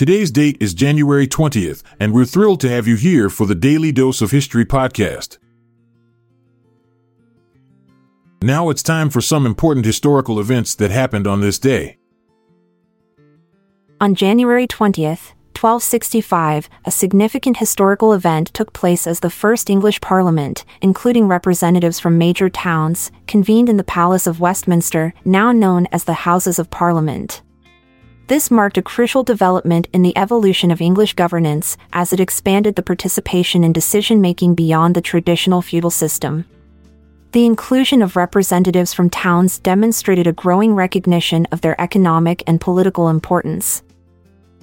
Today's date is January 20th, and we're thrilled to have you here for the Daily Dose of History podcast. Now it's time for some important historical events that happened on this day. On January 20th, 1265, a significant historical event took place as the first English Parliament, including representatives from major towns, convened in the Palace of Westminster, now known as the Houses of Parliament. This marked a crucial development in the evolution of English governance as it expanded the participation in decision making beyond the traditional feudal system. The inclusion of representatives from towns demonstrated a growing recognition of their economic and political importance.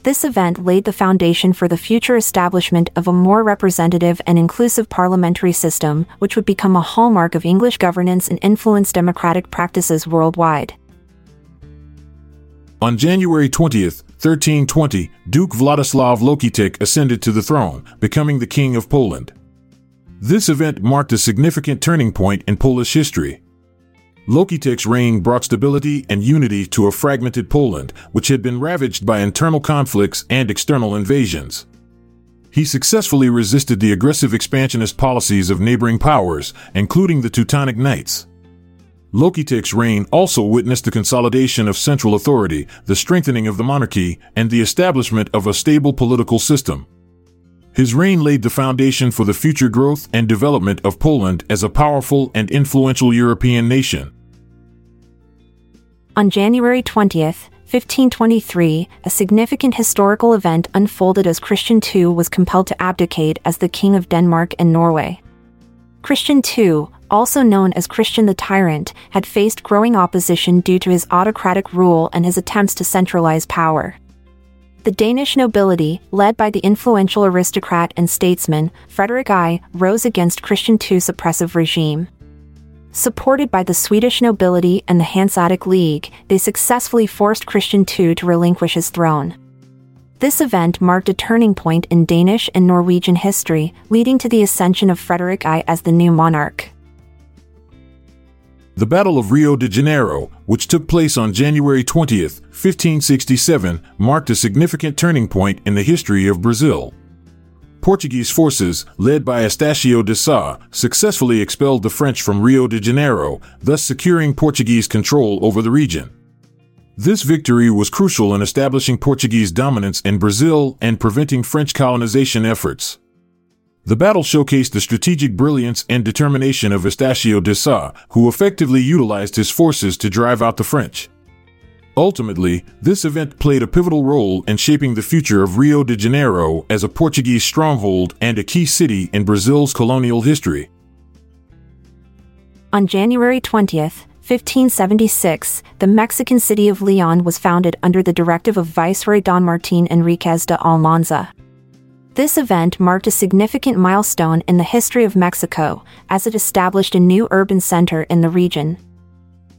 This event laid the foundation for the future establishment of a more representative and inclusive parliamentary system, which would become a hallmark of English governance and influence democratic practices worldwide. On January 20th, 1320, Duke Wladyslaw Lokietek ascended to the throne, becoming the King of Poland. This event marked a significant turning point in Polish history. Lokietek's reign brought stability and unity to a fragmented Poland, which had been ravaged by internal conflicts and external invasions. He successfully resisted the aggressive expansionist policies of neighboring powers, including the Teutonic Knights. Lokietek's reign also witnessed the consolidation of central authority, the strengthening of the monarchy, and the establishment of a stable political system. His reign laid the foundation for the future growth and development of Poland as a powerful and influential European nation. On January 20th, 1523, a significant historical event unfolded as Christian II was compelled to abdicate as the King of Denmark and Norway. Christian II, also known as Christian the Tyrant, had faced growing opposition due to his autocratic rule and his attempts to centralize power. The Danish nobility, led by the influential aristocrat and statesman Frederick I, rose against Christian II's oppressive regime. Supported by the Swedish nobility and the Hanseatic League, they successfully forced Christian II to relinquish his throne. This event marked a turning point in Danish and Norwegian history, leading to the ascension of Frederick I as the new monarch. The Battle of Rio de Janeiro, which took place on January 20, 1567, marked a significant turning point in the history of Brazil. Portuguese forces, led by Estácio de Sá, successfully expelled the French from Rio de Janeiro, thus securing Portuguese control over the region. This victory was crucial in establishing Portuguese dominance in Brazil and preventing French colonization efforts. The battle showcased the strategic brilliance and determination of Estácio de Sá, who effectively utilized his forces to drive out the French. Ultimately, this event played a pivotal role in shaping the future of Rio de Janeiro as a Portuguese stronghold and a key city in Brazil's colonial history. On January 20th, 1576, the Mexican city of Leon was founded under the directive of Viceroy Don Martin Enriquez de Almanza. This event marked a significant milestone in the history of Mexico, as it established a new urban center in the region.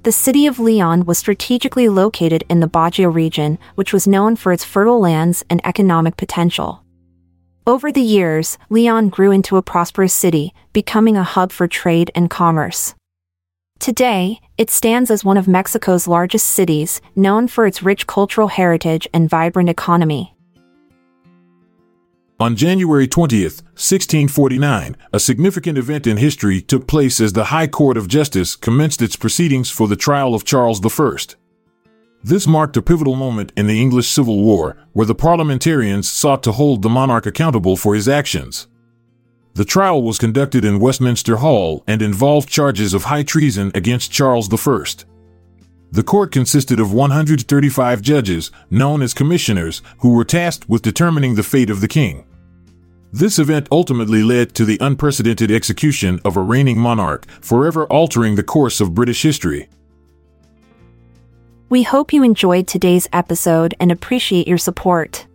The city of Leon was strategically located in the Bajío region, which was known for its fertile lands and economic potential. Over the years, Leon grew into a prosperous city, becoming a hub for trade and commerce. Today, it stands as one of Mexico's largest cities, known for its rich cultural heritage and vibrant economy. On January 20th, 1649, a significant event in history took place as the High Court of Justice commenced its proceedings for the trial of Charles I. This marked a pivotal moment in the English Civil War, where the parliamentarians sought to hold the monarch accountable for his actions. The trial was conducted in Westminster Hall and involved charges of high treason against Charles I. The court consisted of 135 judges, known as commissioners, who were tasked with determining the fate of the king. This event ultimately led to the unprecedented execution of a reigning monarch, forever altering the course of British history. We hope you enjoyed today's episode and appreciate your support.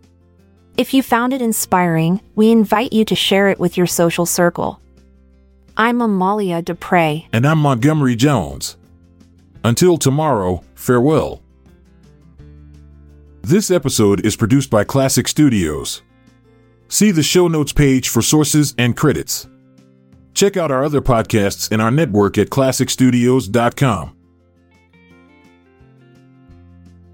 If you found it inspiring, we invite you to share it with your social circle. I'm Amalia Dupre. And I'm Montgomery Jones. Until tomorrow, farewell. This episode is produced by Klassic Studios. See the show notes page for sources and credits. Check out our other podcasts in our network at klassicstudios.com.